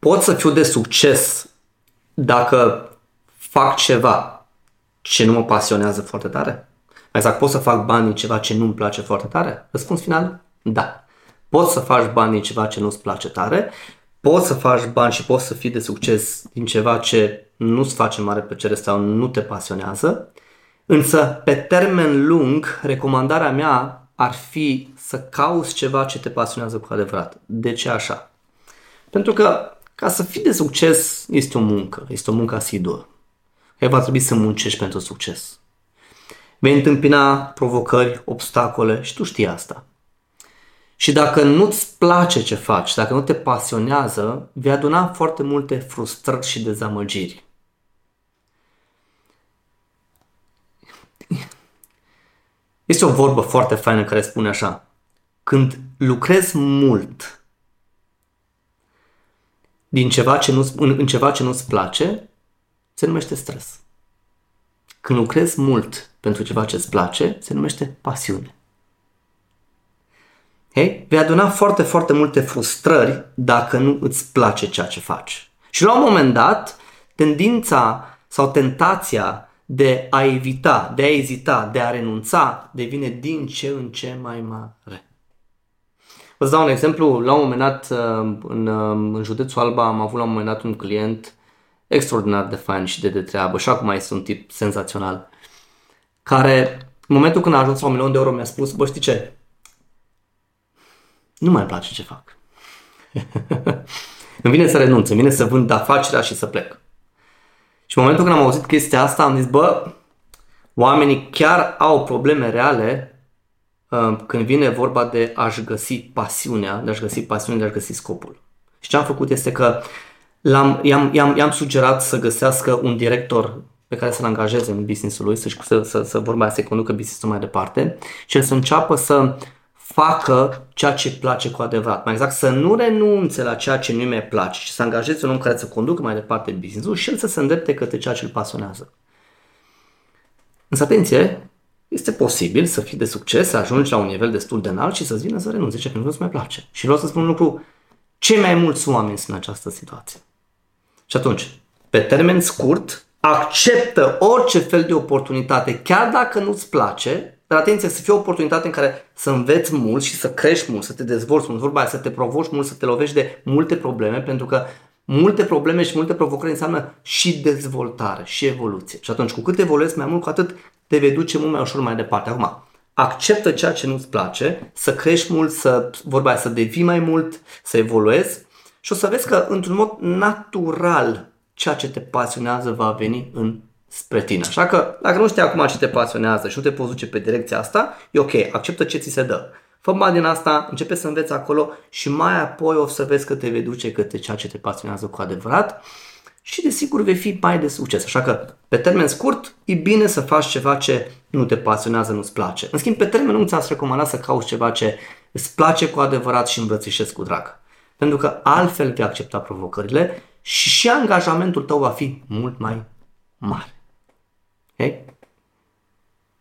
pot să fiu de succes dacă fac ceva ce nu mă pasionează foarte tare? Exact, pot să fac bani din ceva ce nu-mi place foarte tare? Răspuns final, da. Poți să faci bani din ceva ce nu-ți place tare, poți să faci bani și poți să fii de succes din ceva ce nu-ți face mare plăcere sau nu te pasionează, însă pe termen lung, recomandarea mea ar fi să cauți ceva ce te pasionează cu adevărat. De ce așa? Pentru că ca să fii de succes este o muncă, este o muncă asiduă. Că va trebui să muncești pentru succes. Vei întâmpina provocări, obstacole și tu știi asta. Și dacă nu-ți place ce faci, dacă nu te pasionează, vei aduna foarte multe frustrări și dezamăgiri. Este o vorbă foarte faină care spune așa. Când lucrezi mult din ceva ce nu, în, în ceva ce nu-ți place, se numește stres. Când lucrezi mult pentru ceva ce îți place, se numește pasiune. Hei? Vei aduna foarte, foarte multe frustrări dacă nu îți place ceea ce faci. Și la un moment dat, tendința sau tentația de a evita, de a ezita, de a renunța, devine din ce în ce mai mare. Vă dau un exemplu. La un moment dat, uh, în, uh, în județul Alba, am avut la un moment dat un client extraordinar de fain și de de treabă și acum este un tip senzațional, care în momentul când a ajuns la un milion de euro mi-a spus, bă știi ce, nu mai place ce fac. îmi vine să renunț, îmi vine să vând afacerea și să plec. Și în momentul când am auzit chestia asta, am zis, bă, oamenii chiar au probleme reale uh, când vine vorba de a-și găsi pasiunea, de a-și găsi pasiunea, de a-și găsi scopul. Și ce am făcut este că l-am, i-am, i-am, i-am sugerat să găsească un director pe care să-l angajeze în business-ul lui, să, să, să, să vorba să conducă business-ul mai departe și el să înceapă să facă ceea ce îi place cu adevărat. Mai exact, să nu renunțe la ceea ce nu mi place și să angajeze un om care să conducă mai departe business-ul și el să se îndrepte către ceea ce îl pasionează. Însă, atenție, este posibil să fii de succes, să ajungi la un nivel destul de înalt și să-ți vină să renunți ce nu îți mai place. Și vreau să spun un lucru, cei mai mulți oameni sunt în această situație. Și atunci, pe termen scurt, acceptă orice fel de oportunitate, chiar dacă nu-ți place, dar atenție, să fie o oportunitate în care să înveți mult și să crești mult, să te dezvolți mult, vorba aia, să te provoci mult, să te lovești de multe probleme, pentru că multe probleme și multe provocări înseamnă și dezvoltare, și evoluție. Și atunci, cu cât evoluezi mai mult, cu atât te vei duce mult mai ușor mai departe. Acum, acceptă ceea ce nu-ți place, să crești mult, să, vorba aia, să devii mai mult, să evoluezi și o să vezi că, într-un mod natural, ceea ce te pasionează va veni în spre tine. Așa că dacă nu știi acum ce te pasionează și nu te poți duce pe direcția asta, e ok, acceptă ce ți se dă. Fă mai din asta, începe să înveți acolo și mai apoi o să vezi că te vei duce către ceea ce te pasionează cu adevărat și desigur vei fi mai de succes. Așa că pe termen scurt e bine să faci ceva ce nu te pasionează, nu-ți place. În schimb, pe termen lung ți-aș recomanda să cauți ceva ce îți place cu adevărat și îmbrățișezi cu drag. Pentru că altfel vei accepta provocările și și angajamentul tău va fi mult mai mare. Okay